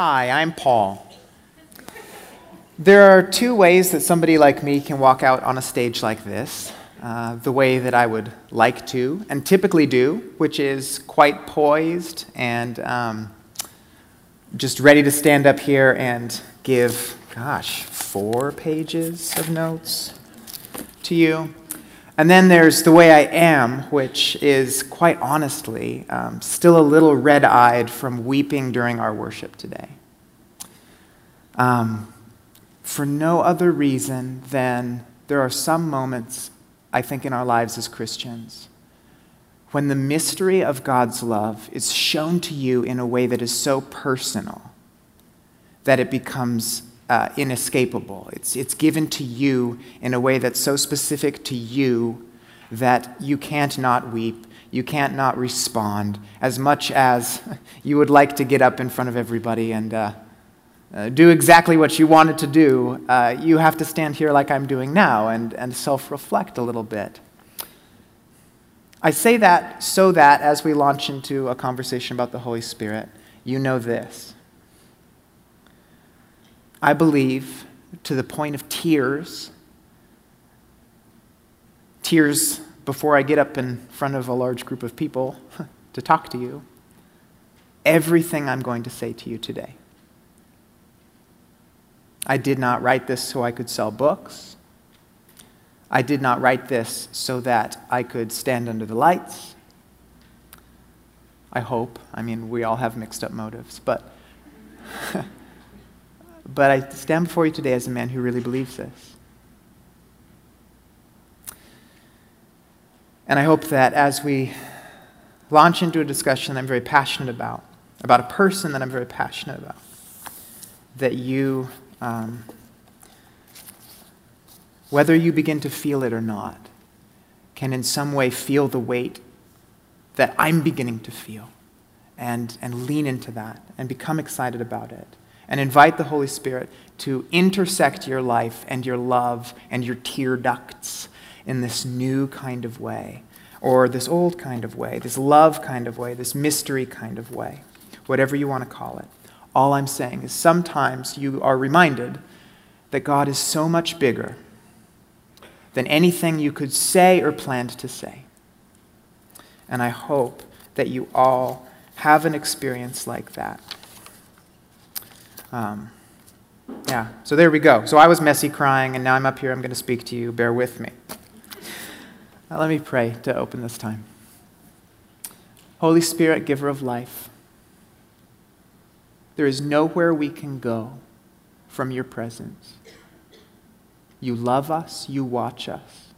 Hi, I'm Paul. There are two ways that somebody like me can walk out on a stage like this. Uh, the way that I would like to, and typically do, which is quite poised and um, just ready to stand up here and give, gosh, four pages of notes to you. And then there's the way I am, which is quite honestly um, still a little red eyed from weeping during our worship today. Um, for no other reason than there are some moments, I think, in our lives as Christians when the mystery of God's love is shown to you in a way that is so personal that it becomes uh, inescapable. It's, it's given to you in a way that's so specific to you that you can't not weep, you can't not respond, as much as you would like to get up in front of everybody and uh, uh, do exactly what you wanted to do. Uh, you have to stand here like I'm doing now and, and self reflect a little bit. I say that so that as we launch into a conversation about the Holy Spirit, you know this I believe, to the point of tears, tears before I get up in front of a large group of people to talk to you, everything I'm going to say to you today. I did not write this so I could sell books. I did not write this so that I could stand under the lights. I hope. I mean, we all have mixed up motives, but But I stand before you today as a man who really believes this. And I hope that as we launch into a discussion I'm very passionate about, about a person that I'm very passionate about, that you, um, whether you begin to feel it or not, can in some way feel the weight that I'm beginning to feel and, and lean into that and become excited about it and invite the Holy Spirit to intersect your life and your love and your tear ducts in this new kind of way, or this old kind of way, this love kind of way, this mystery kind of way, whatever you want to call it. All I'm saying is sometimes you are reminded that God is so much bigger than anything you could say or planned to say. And I hope that you all have an experience like that. Um, yeah, so there we go. So I was messy crying, and now I'm up here. I'm going to speak to you. Bear with me. Now let me pray to open this time. Holy Spirit, giver of life, there is nowhere we can go from your presence. You love us, you watch us,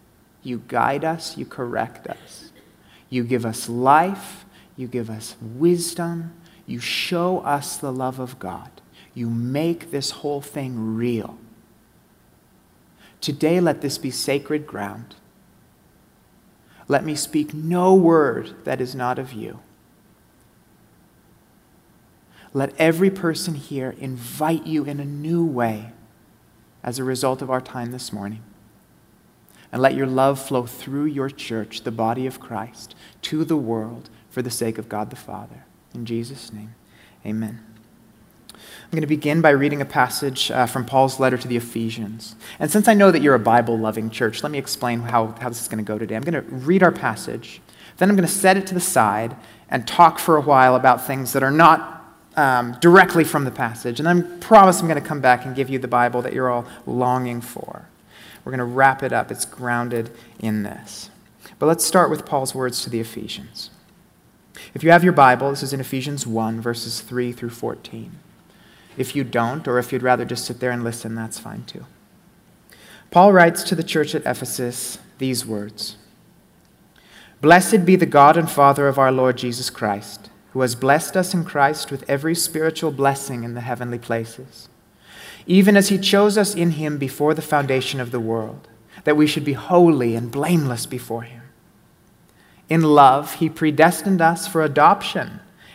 you guide us, you correct us. You give us life, you give us wisdom, you show us the love of God. You make this whole thing real. Today, let this be sacred ground. Let me speak no word that is not of you. Let every person here invite you in a new way as a result of our time this morning. And let your love flow through your church, the body of Christ, to the world for the sake of God the Father. In Jesus' name, amen. I'm going to begin by reading a passage uh, from Paul's letter to the Ephesians. And since I know that you're a Bible loving church, let me explain how, how this is going to go today. I'm going to read our passage, then I'm going to set it to the side and talk for a while about things that are not um, directly from the passage. And I promise I'm going to come back and give you the Bible that you're all longing for. We're going to wrap it up, it's grounded in this. But let's start with Paul's words to the Ephesians. If you have your Bible, this is in Ephesians 1, verses 3 through 14. If you don't, or if you'd rather just sit there and listen, that's fine too. Paul writes to the church at Ephesus these words Blessed be the God and Father of our Lord Jesus Christ, who has blessed us in Christ with every spiritual blessing in the heavenly places, even as he chose us in him before the foundation of the world, that we should be holy and blameless before him. In love, he predestined us for adoption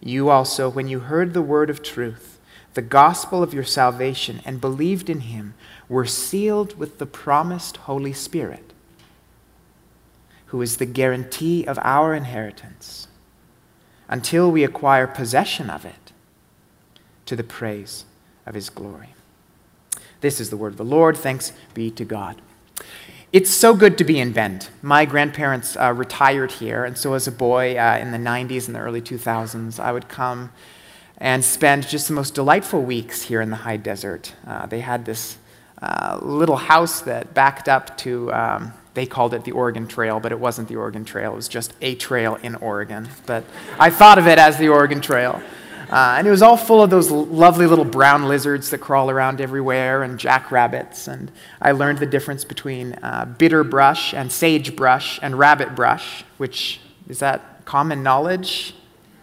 you also, when you heard the word of truth, the gospel of your salvation, and believed in him, were sealed with the promised Holy Spirit who is the guarantee of our inheritance until we acquire possession of it to the praise of his glory. This is the word of the Lord. Thanks be to God. It's so good to be in Bend. My grandparents uh, retired here, and so as a boy uh, in the 90s and the early 2000s, I would come and spend just the most delightful weeks here in the high desert. Uh, they had this uh, little house that backed up to um, they called it the Oregon Trail, but it wasn't the Oregon Trail. It was just a trail in Oregon. But I thought of it as the Oregon Trail. Uh, and it was all full of those lovely little brown lizards that crawl around everywhere and jackrabbits. And I learned the difference between uh, bitter brush and sagebrush and rabbit brush, which is that common knowledge?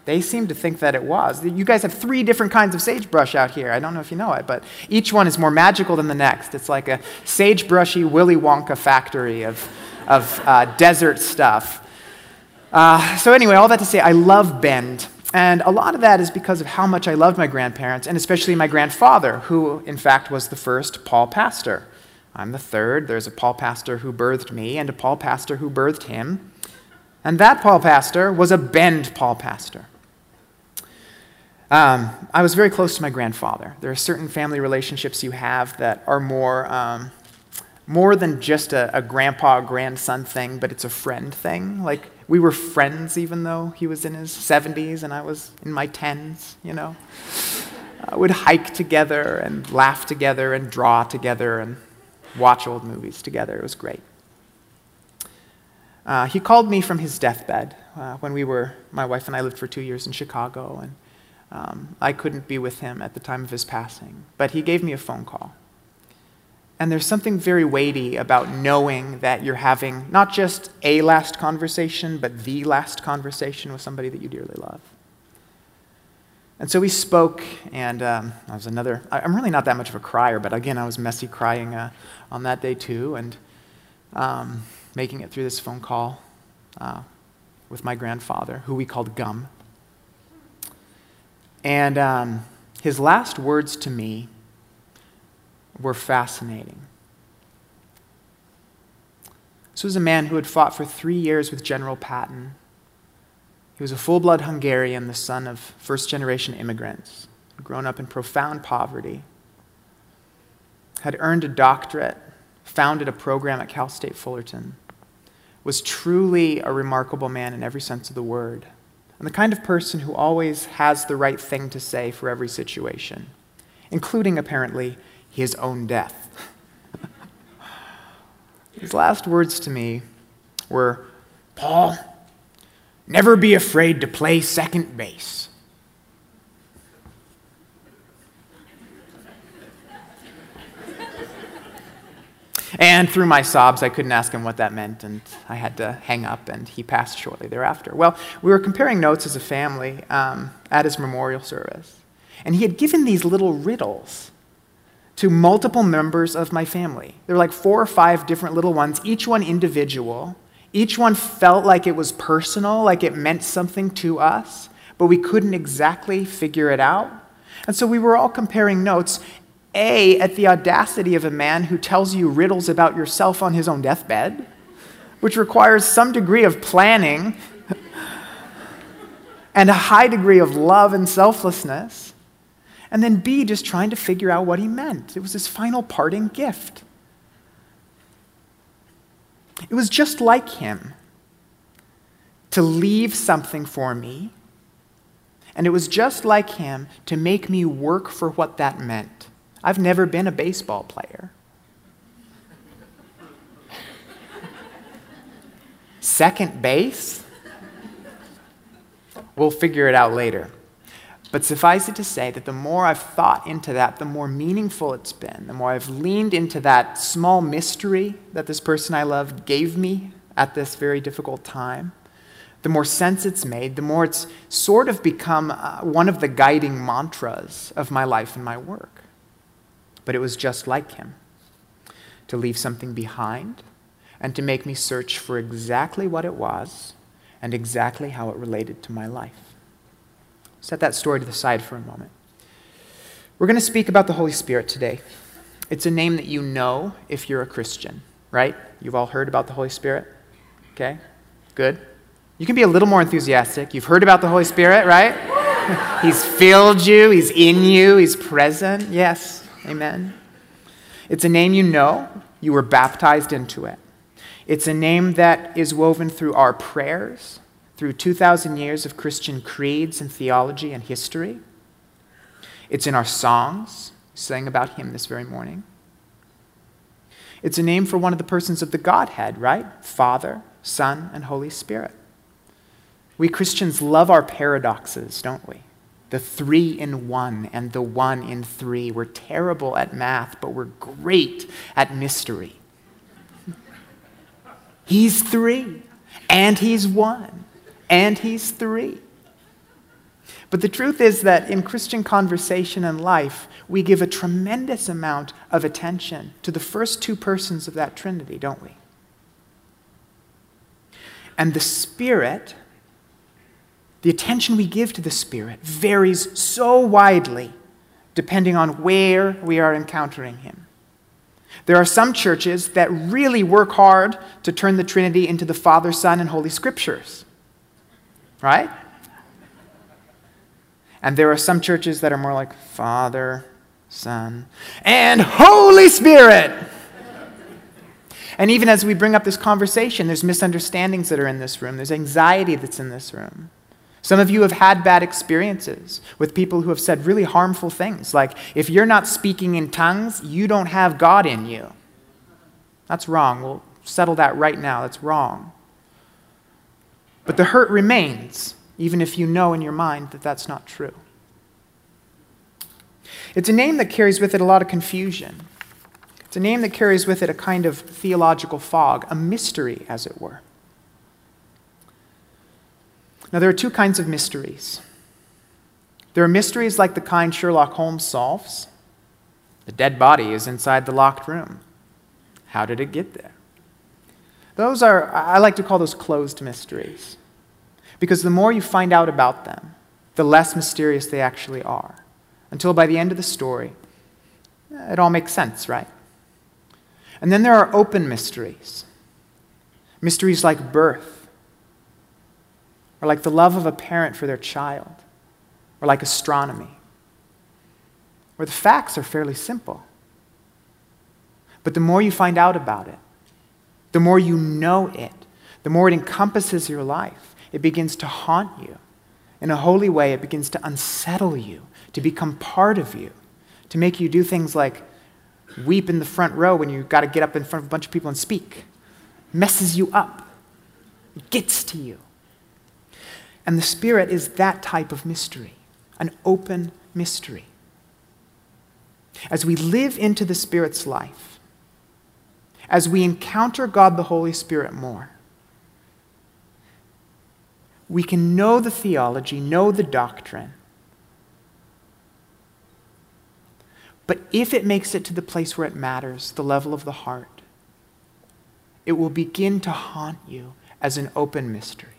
They seem to think that it was. You guys have three different kinds of sagebrush out here. I don't know if you know it, but each one is more magical than the next. It's like a sagebrushy Willy Wonka factory of, of uh, desert stuff. Uh, so, anyway, all that to say, I love Bend. And a lot of that is because of how much I loved my grandparents, and especially my grandfather, who, in fact, was the first Paul Pastor. I'm the third. There's a Paul Pastor who birthed me, and a Paul Pastor who birthed him. And that Paul Pastor was a Bend Paul Pastor. Um, I was very close to my grandfather. There are certain family relationships you have that are more, um, more than just a, a grandpa grandson thing, but it's a friend thing. Like, we were friends even though he was in his 70s and I was in my 10s, you know. I would hike together and laugh together and draw together and watch old movies together. It was great. Uh, he called me from his deathbed uh, when we were, my wife and I lived for two years in Chicago. And um, I couldn't be with him at the time of his passing, but he gave me a phone call. And there's something very weighty about knowing that you're having not just a last conversation, but the last conversation with somebody that you dearly love. And so we spoke, and um, I was another. I'm really not that much of a crier, but again, I was messy crying uh, on that day too, and um, making it through this phone call uh, with my grandfather, who we called Gum. And um, his last words to me were fascinating. This was a man who had fought for three years with General Patton. He was a full blood Hungarian, the son of first generation immigrants, grown up in profound poverty, had earned a doctorate, founded a program at Cal State Fullerton, was truly a remarkable man in every sense of the word and the kind of person who always has the right thing to say for every situation, including, apparently, his own death. his last words to me were Paul, never be afraid to play second base. And through my sobs, I couldn't ask him what that meant, and I had to hang up, and he passed shortly thereafter. Well, we were comparing notes as a family um, at his memorial service, and he had given these little riddles to multiple members of my family. There were like four or five different little ones, each one individual. Each one felt like it was personal, like it meant something to us, but we couldn't exactly figure it out. And so we were all comparing notes, a, at the audacity of a man who tells you riddles about yourself on his own deathbed, which requires some degree of planning and a high degree of love and selflessness. And then B, just trying to figure out what he meant. It was his final parting gift. It was just like him to leave something for me And it was just like him to make me work for what that meant. I've never been a baseball player. Second base? We'll figure it out later. But suffice it to say that the more I've thought into that, the more meaningful it's been, the more I've leaned into that small mystery that this person I love gave me at this very difficult time, the more sense it's made, the more it's sort of become uh, one of the guiding mantras of my life and my work. But it was just like him to leave something behind and to make me search for exactly what it was and exactly how it related to my life. Set that story to the side for a moment. We're going to speak about the Holy Spirit today. It's a name that you know if you're a Christian, right? You've all heard about the Holy Spirit? Okay, good. You can be a little more enthusiastic. You've heard about the Holy Spirit, right? he's filled you, He's in you, He's present. Yes, amen. It's a name you know. You were baptized into it. It's a name that is woven through our prayers, through 2,000 years of Christian creeds and theology and history. It's in our songs. Sang about him this very morning. It's a name for one of the persons of the Godhead, right? Father, Son, and Holy Spirit. We Christians love our paradoxes, don't we? The three in one and the one in three. We're terrible at math, but we're great at mystery. He's three, and he's one, and he's three. But the truth is that in Christian conversation and life, we give a tremendous amount of attention to the first two persons of that Trinity, don't we? And the Spirit, the attention we give to the Spirit, varies so widely depending on where we are encountering Him. There are some churches that really work hard to turn the Trinity into the Father, Son, and Holy Scriptures. Right? And there are some churches that are more like Father, Son, and Holy Spirit. And even as we bring up this conversation, there's misunderstandings that are in this room, there's anxiety that's in this room. Some of you have had bad experiences with people who have said really harmful things, like, if you're not speaking in tongues, you don't have God in you. That's wrong. We'll settle that right now. That's wrong. But the hurt remains, even if you know in your mind that that's not true. It's a name that carries with it a lot of confusion. It's a name that carries with it a kind of theological fog, a mystery, as it were. Now, there are two kinds of mysteries. There are mysteries like the kind Sherlock Holmes solves. The dead body is inside the locked room. How did it get there? Those are, I like to call those closed mysteries. Because the more you find out about them, the less mysterious they actually are. Until by the end of the story, it all makes sense, right? And then there are open mysteries mysteries like birth or like the love of a parent for their child, or like astronomy, where the facts are fairly simple. But the more you find out about it, the more you know it, the more it encompasses your life, it begins to haunt you. In a holy way, it begins to unsettle you, to become part of you, to make you do things like weep in the front row when you've got to get up in front of a bunch of people and speak. messes you up, it gets to you. And the Spirit is that type of mystery, an open mystery. As we live into the Spirit's life, as we encounter God the Holy Spirit more, we can know the theology, know the doctrine. But if it makes it to the place where it matters, the level of the heart, it will begin to haunt you as an open mystery.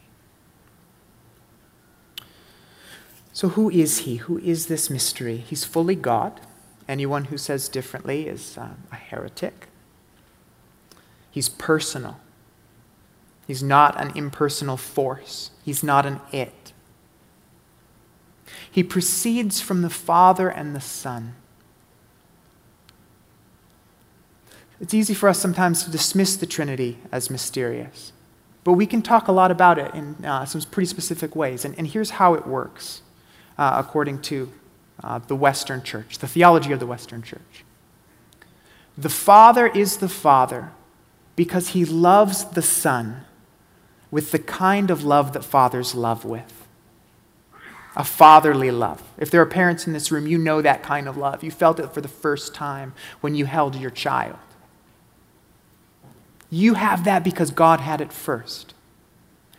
So, who is he? Who is this mystery? He's fully God. Anyone who says differently is um, a heretic. He's personal. He's not an impersonal force, he's not an it. He proceeds from the Father and the Son. It's easy for us sometimes to dismiss the Trinity as mysterious, but we can talk a lot about it in uh, some pretty specific ways. And, and here's how it works uh, according to uh, the Western Church, the theology of the Western Church. The Father is the Father because he loves the Son with the kind of love that fathers love with a fatherly love. If there are parents in this room, you know that kind of love. You felt it for the first time when you held your child. You have that because God had it first.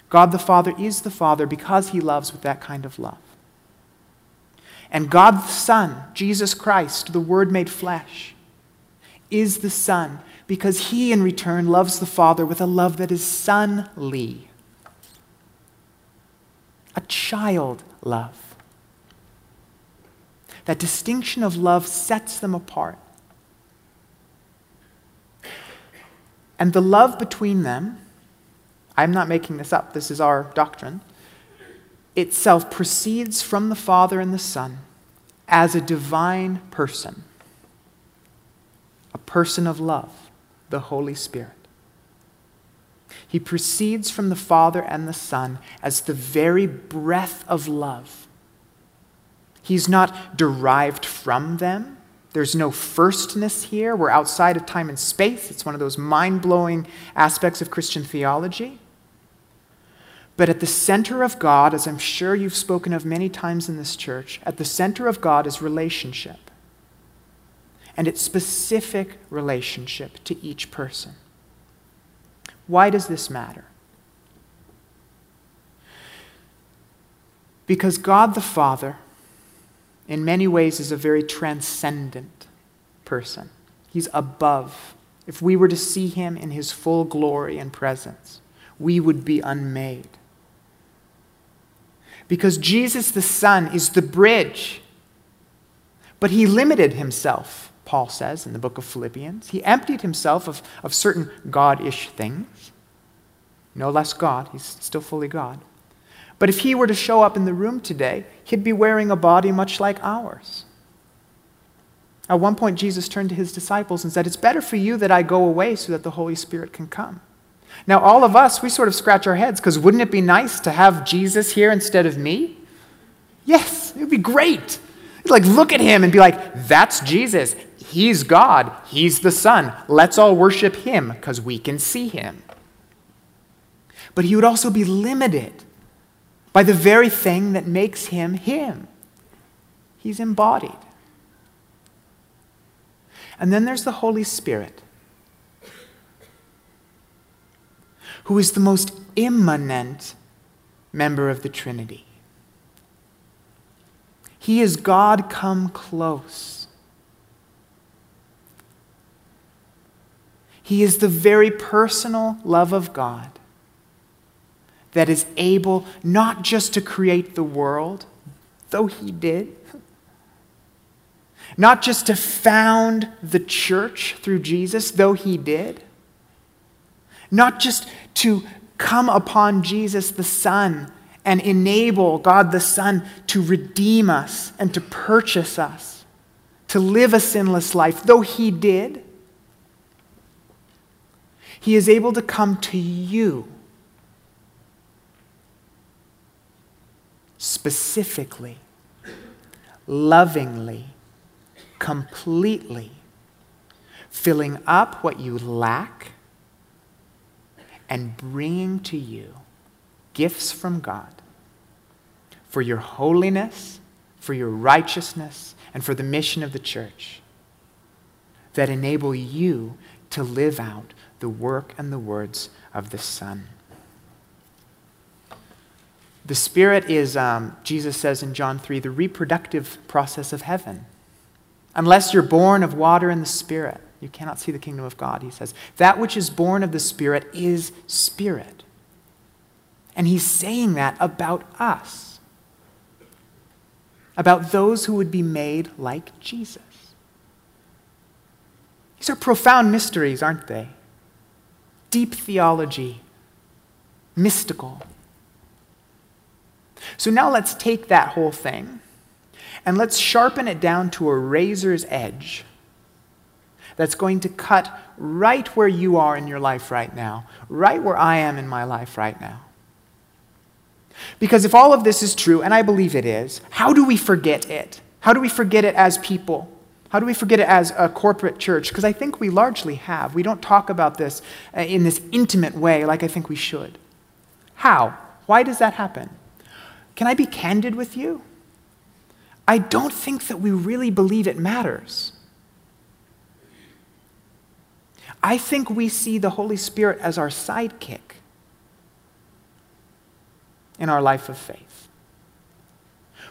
God the Father is the Father because he loves with that kind of love. And God the Son, Jesus Christ, the Word made flesh, is the Son because he in return loves the Father with a love that is sonly, a child love. That distinction of love sets them apart. And the love between them, I'm not making this up, this is our doctrine, itself proceeds from the Father and the Son as a divine person, a person of love, the Holy Spirit. He proceeds from the Father and the Son as the very breath of love. He's not derived from them, there's no firstness here. We're outside of time and space. It's one of those mind blowing aspects of Christian theology. But at the center of God, as I'm sure you've spoken of many times in this church, at the center of God is relationship. And it's specific relationship to each person. Why does this matter? Because God the Father in many ways, is a very transcendent person. He's above. If we were to see him in his full glory and presence, we would be unmade. Because Jesus the Son is the bridge. But he limited himself, Paul says in the book of Philippians. He emptied himself of, of certain God ish things. No less God, he's still fully God. But if he were to show up in the room today, he'd be wearing a body much like ours. At one point, Jesus turned to his disciples and said, It's better for you that I go away so that the Holy Spirit can come. Now, all of us, we sort of scratch our heads because wouldn't it be nice to have Jesus here instead of me? Yes, it would be great. Like, look at him and be like, That's Jesus. He's God. He's the Son. Let's all worship him because we can see him. But he would also be limited by the very thing that makes him him. He's embodied. And then there's the Holy Spirit, who is the most immanent member of the Trinity. He is God come close. He is the very personal love of God that is able not just to create the world, though he did, not just to found the church through Jesus, though he did, not just to come upon Jesus the Son and enable God the Son to redeem us and to purchase us, to live a sinless life, though he did. He is able to come to you specifically, lovingly, completely, filling up what you lack and bringing to you gifts from God for your holiness, for your righteousness, and for the mission of the church that enable you to live out the work and the words of the Son. The Spirit is, um, Jesus says in John 3, the reproductive process of heaven. Unless you're born of water and the Spirit, you cannot see the kingdom of God, he says. That which is born of the Spirit is Spirit. And he's saying that about us, about those who would be made like Jesus. These are profound mysteries, aren't they? Deep theology, mystical. So now let's take that whole thing and let's sharpen it down to a razor's edge that's going to cut right where you are in your life right now, right where I am in my life right now. Because if all of this is true, and I believe it is, how do we forget it? How do we forget it as people? How do we forget it as a corporate church? Because I think we largely have. We don't talk about this uh, in this intimate way like I think we should. How? Why does that happen? Can I be candid with you? I don't think that we really believe it matters. I think we see the Holy Spirit as our sidekick in our life of faith.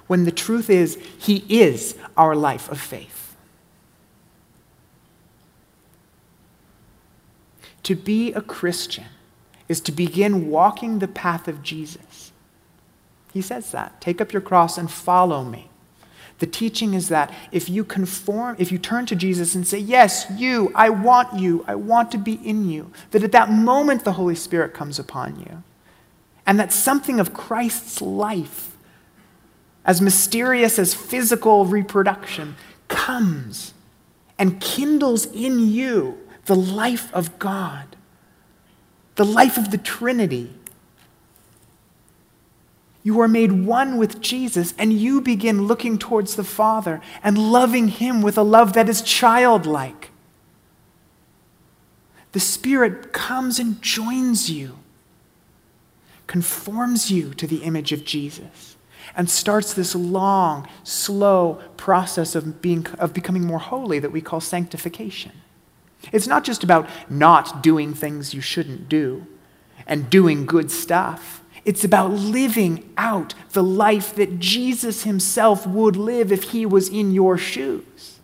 When the truth is, He is our life of faith. To be a Christian is to begin walking the path of Jesus. He says that. Take up your cross and follow me. The teaching is that if you conform, if you turn to Jesus and say, Yes, you, I want you, I want to be in you, that at that moment the Holy Spirit comes upon you and that something of Christ's life, as mysterious as physical reproduction, comes and kindles in you the life of God, the life of the Trinity. You are made one with Jesus, and you begin looking towards the Father and loving Him with a love that is childlike. The Spirit comes and joins you conforms you to the image of Jesus and starts this long, slow process of, being, of becoming more holy that we call sanctification. It's not just about not doing things you shouldn't do and doing good stuff. It's about living out the life that Jesus himself would live if he was in your shoes.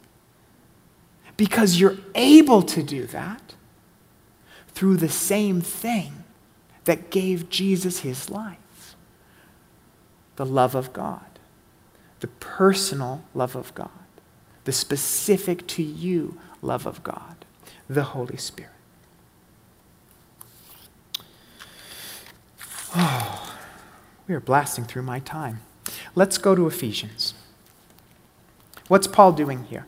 Because you're able to do that through the same thing that gave Jesus his life the love of God, the personal love of God, the specific to you love of God, the Holy Spirit. Oh, we are blasting through my time. Let's go to Ephesians. What's Paul doing here?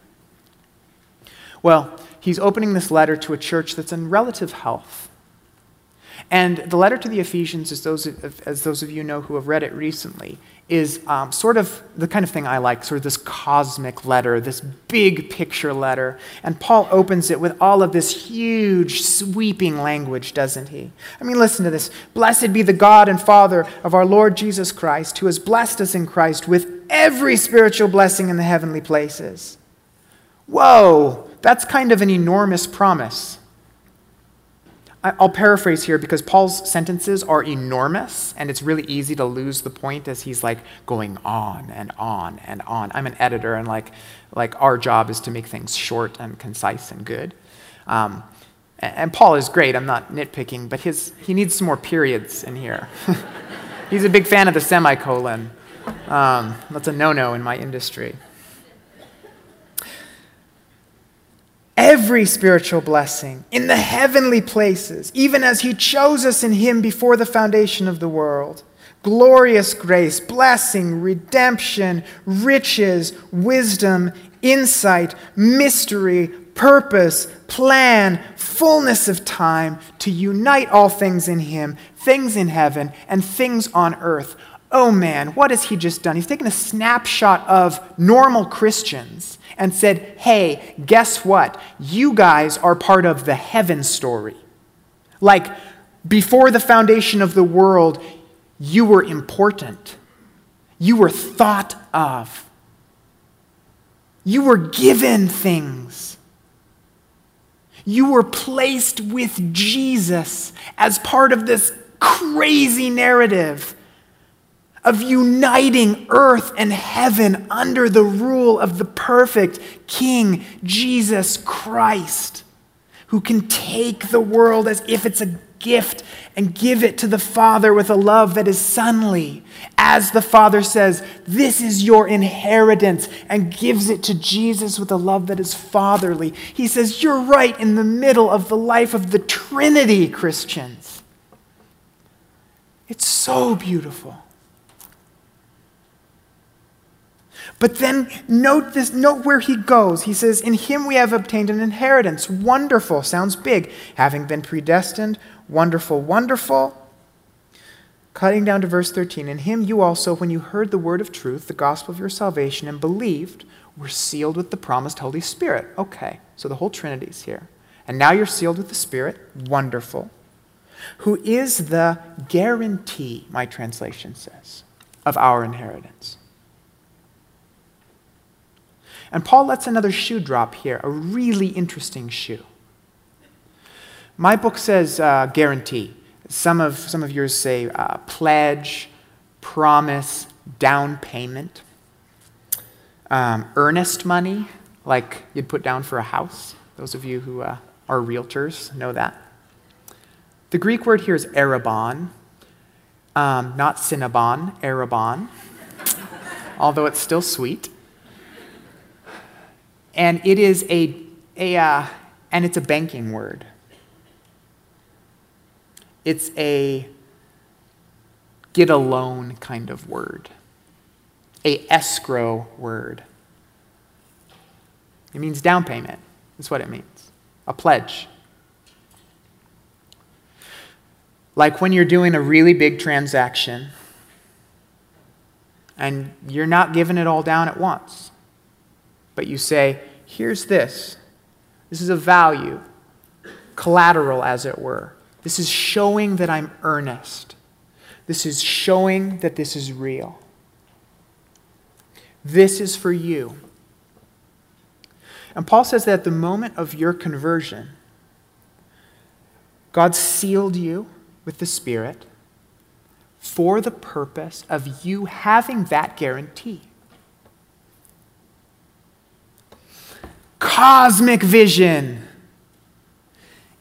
Well, he's opening this letter to a church that's in relative health. And the letter to the Ephesians, as those of, as those of you know who have read it recently, is um, sort of the kind of thing I like, sort of this cosmic letter, this big picture letter. And Paul opens it with all of this huge, sweeping language, doesn't he? I mean, listen to this. Blessed be the God and Father of our Lord Jesus Christ, who has blessed us in Christ with every spiritual blessing in the heavenly places. Whoa, that's kind of an enormous promise. I'll paraphrase here because Paul's sentences are enormous and it's really easy to lose the point as he's like going on and on and on. I'm an editor and like, like our job is to make things short and concise and good. Um, and Paul is great, I'm not nitpicking, but his, he needs some more periods in here. he's a big fan of the semicolon. Um, that's a no no in my industry. Every spiritual blessing in the heavenly places, even as He chose us in Him before the foundation of the world. Glorious grace, blessing, redemption, riches, wisdom, insight, mystery, purpose, plan, fullness of time to unite all things in Him, things in heaven and things on earth. Oh man, what has He just done? He's taken a snapshot of normal Christians and said, hey, guess what? You guys are part of the heaven story. Like, before the foundation of the world, you were important. You were thought of. You were given things. You were placed with Jesus as part of this crazy narrative of uniting earth and heaven under the rule of the perfect King Jesus Christ, who can take the world as if it's a gift and give it to the Father with a love that is sonly. As the Father says, This is your inheritance, and gives it to Jesus with a love that is fatherly. He says, You're right in the middle of the life of the Trinity, Christians. It's so beautiful. But then note this, note where he goes. He says, In him we have obtained an inheritance. Wonderful. Sounds big. Having been predestined. Wonderful, wonderful. Cutting down to verse 13, in him you also, when you heard the word of truth, the gospel of your salvation, and believed, were sealed with the promised Holy Spirit. Okay, so the whole Trinity's here. And now you're sealed with the Spirit. Wonderful. Who is the guarantee, my translation says, of our inheritance. And Paul lets another shoe drop here, a really interesting shoe. My book says uh, guarantee. Some of, some of yours say uh, pledge, promise, down payment, um, earnest money, like you'd put down for a house. Those of you who uh, are realtors know that. The Greek word here is arrabon, um, not Cinnabon, arrabon, although it's still sweet. And it is a, a uh, and it's a banking word. It's a get a loan kind of word, a escrow word. It means down payment. That's what it means. A pledge. Like when you're doing a really big transaction and you're not giving it all down at once, but you say, here's this. This is a value, collateral, as it were. This is showing that I'm earnest. This is showing that this is real. This is for you. And Paul says that at the moment of your conversion, God sealed you with the Spirit for the purpose of you having that guarantee. Cosmic vision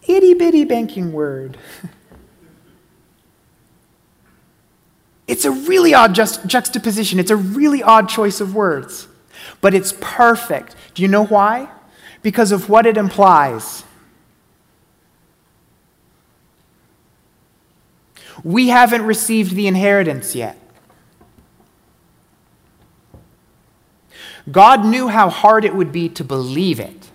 itty bitty banking word. It's a really odd juxtaposition. It's a really odd choice of words. But it's perfect. Do you know why? Because of what it implies. We haven't received the inheritance yet. God knew how hard it would be to believe it.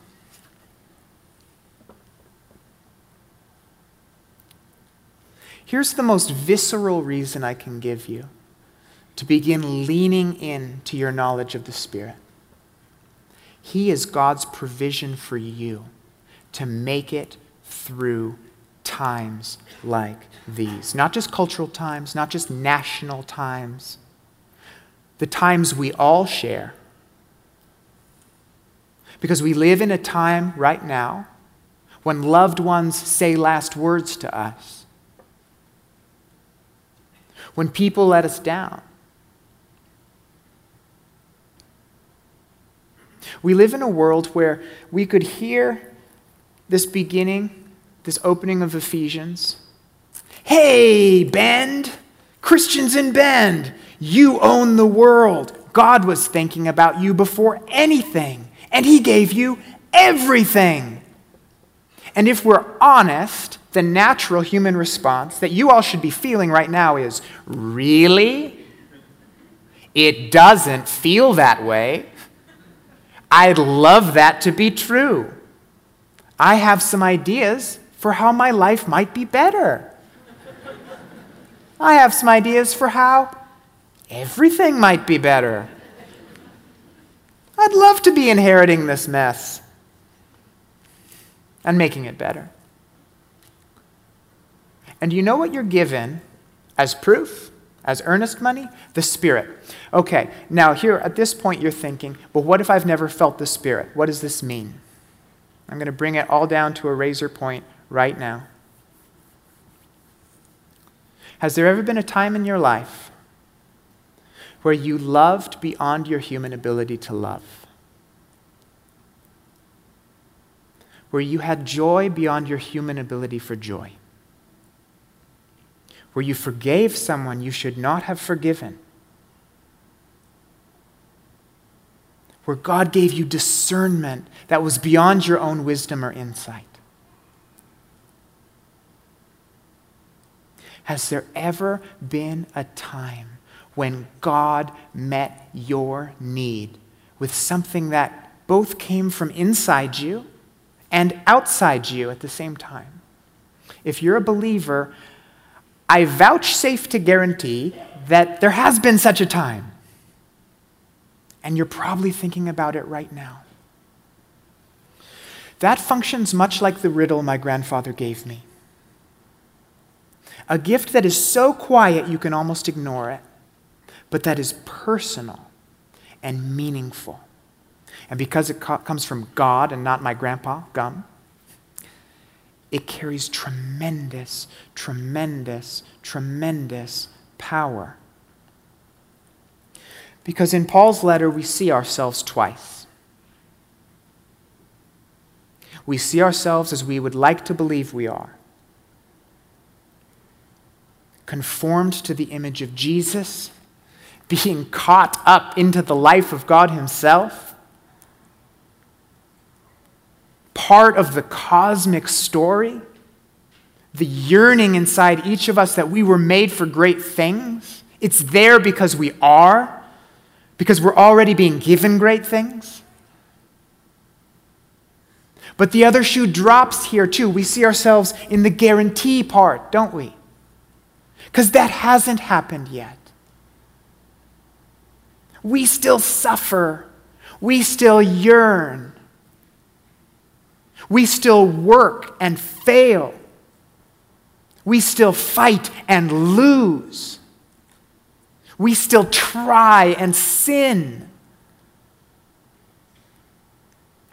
Here's the most visceral reason I can give you to begin leaning in to your knowledge of the Spirit. He is God's provision for you to make it through times like these. Not just cultural times, not just national times, the times we all share. Because we live in a time right now when loved ones say last words to us when people let us down. We live in a world where we could hear this beginning, this opening of Ephesians. Hey, Bend, Christians in Bend, you own the world. God was thinking about you before anything, and He gave you everything. And if we're honest, the natural human response that you all should be feeling right now is really? It doesn't feel that way. I'd love that to be true. I have some ideas for how my life might be better. I have some ideas for how everything might be better. I'd love to be inheriting this mess and making it better. And you know what you're given as proof, as earnest money? The Spirit. Okay, now here at this point you're thinking, well, what if I've never felt the Spirit? What does this mean? I'm going to bring it all down to a razor point right now. Has there ever been a time in your life where you loved beyond your human ability to love? Where you had joy beyond your human ability for joy? where you forgave someone you should not have forgiven, where God gave you discernment that was beyond your own wisdom or insight. Has there ever been a time when God met your need with something that both came from inside you and outside you at the same time? If you're a believer, I vouchsafe to guarantee that there has been such a time. And you're probably thinking about it right now. That functions much like the riddle my grandfather gave me. A gift that is so quiet you can almost ignore it, but that is personal and meaningful. And because it co- comes from God and not my grandpa, Gum, it carries tremendous, tremendous, tremendous power. Because in Paul's letter, we see ourselves twice. We see ourselves as we would like to believe we are conformed to the image of Jesus, being caught up into the life of God Himself part of the cosmic story, the yearning inside each of us that we were made for great things. It's there because we are, because we're already being given great things. But the other shoe drops here too. We see ourselves in the guarantee part, don't we? Because that hasn't happened yet. We still suffer. We still yearn. We still work and fail. We still fight and lose. We still try and sin.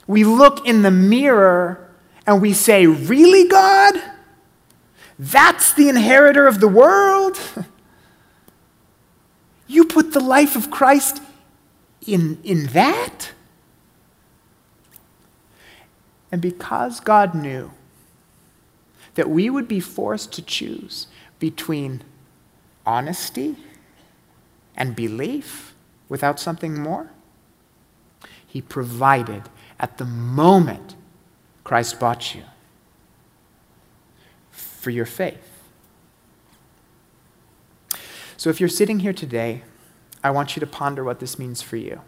We look in the mirror and we say, Really, God? That's the inheritor of the world? You put the life of Christ in, in that? And because God knew that we would be forced to choose between honesty and belief without something more, He provided at the moment Christ bought you for your faith. So if you're sitting here today, I want you to ponder what this means for you.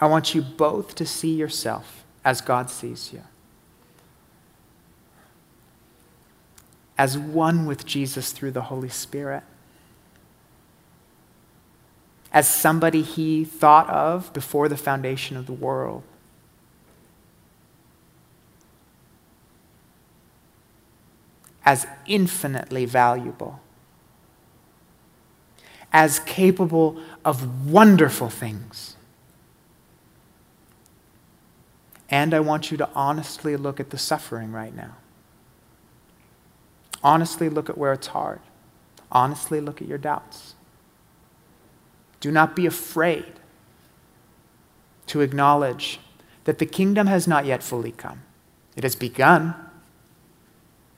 I want you both to see yourself as God sees you. As one with Jesus through the Holy Spirit. As somebody he thought of before the foundation of the world. As infinitely valuable. As capable of wonderful things And I want you to honestly look at the suffering right now. Honestly look at where it's hard. Honestly look at your doubts. Do not be afraid to acknowledge that the kingdom has not yet fully come. It has begun,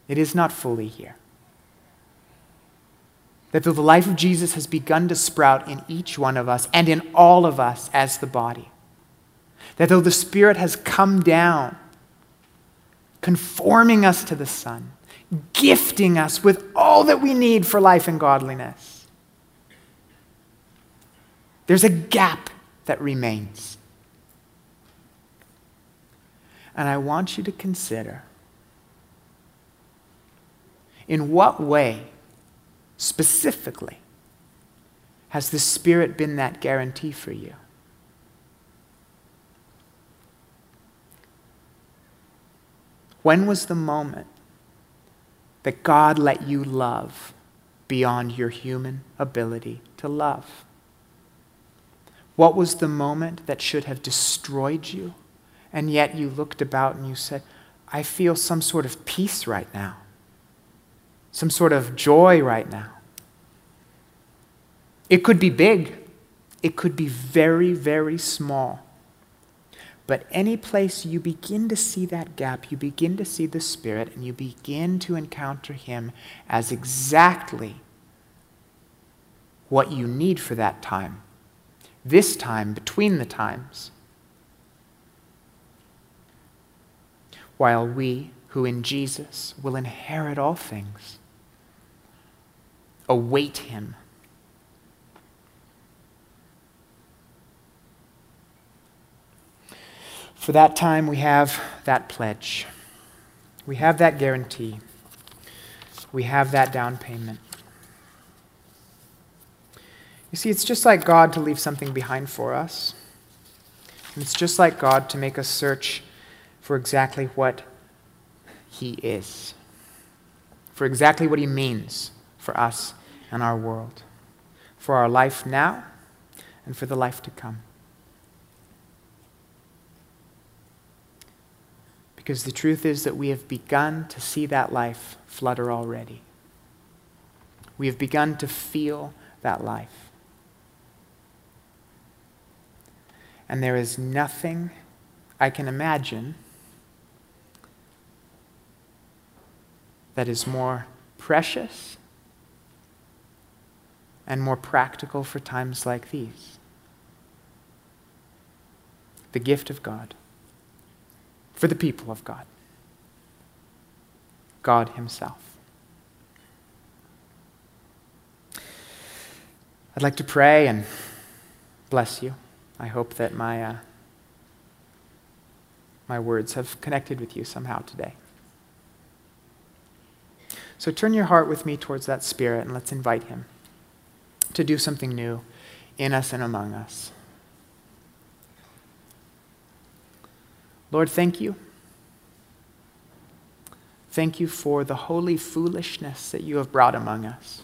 it is not fully here. That the life of Jesus has begun to sprout in each one of us and in all of us as the body. That though the Spirit has come down, conforming us to the Son, gifting us with all that we need for life and godliness, there's a gap that remains. And I want you to consider in what way, specifically, has the Spirit been that guarantee for you? When was the moment that God let you love beyond your human ability to love? What was the moment that should have destroyed you, and yet you looked about and you said, I feel some sort of peace right now, some sort of joy right now? It could be big, it could be very, very small. But any place you begin to see that gap, you begin to see the Spirit, and you begin to encounter Him as exactly what you need for that time. This time, between the times. While we, who in Jesus will inherit all things, await Him For that time, we have that pledge. We have that guarantee. we have that down payment. You see, it's just like God to leave something behind for us. And it's just like God to make us search for exactly what He is, for exactly what He means for us and our world, for our life now and for the life to come. Because the truth is that we have begun to see that life flutter already. We have begun to feel that life. And there is nothing I can imagine that is more precious and more practical for times like these. The gift of God for the people of God, God Himself. I'd like to pray and bless you. I hope that my, uh, my words have connected with you somehow today. So turn your heart with me towards that Spirit and let's invite Him to do something new in us and among us. Lord, thank you. Thank you for the holy foolishness that you have brought among us.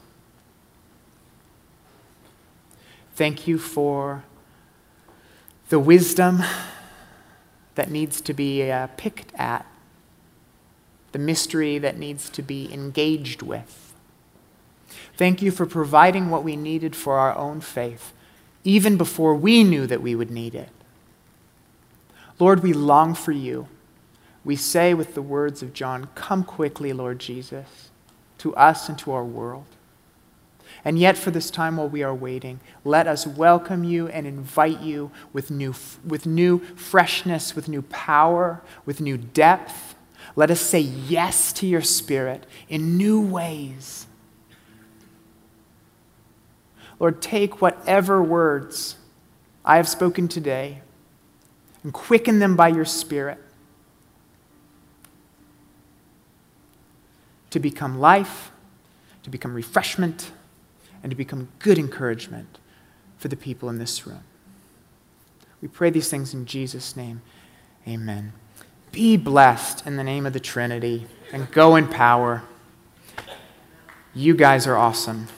Thank you for the wisdom that needs to be uh, picked at the mystery that needs to be engaged with. Thank you for providing what we needed for our own faith, even before we knew that we would need it. Lord, we long for you. We say with the words of John, Come quickly, Lord Jesus, to us and to our world. And yet, for this time while we are waiting, let us welcome you and invite you with new, with new freshness, with new power, with new depth, let us say yes to your Spirit in new ways. Lord, take whatever words I have spoken today and quicken them by your Spirit to become life, to become refreshment, and to become good encouragement for the people in this room. We pray these things in Jesus' name. Amen. Be blessed in the name of the Trinity and go in power. You guys are awesome.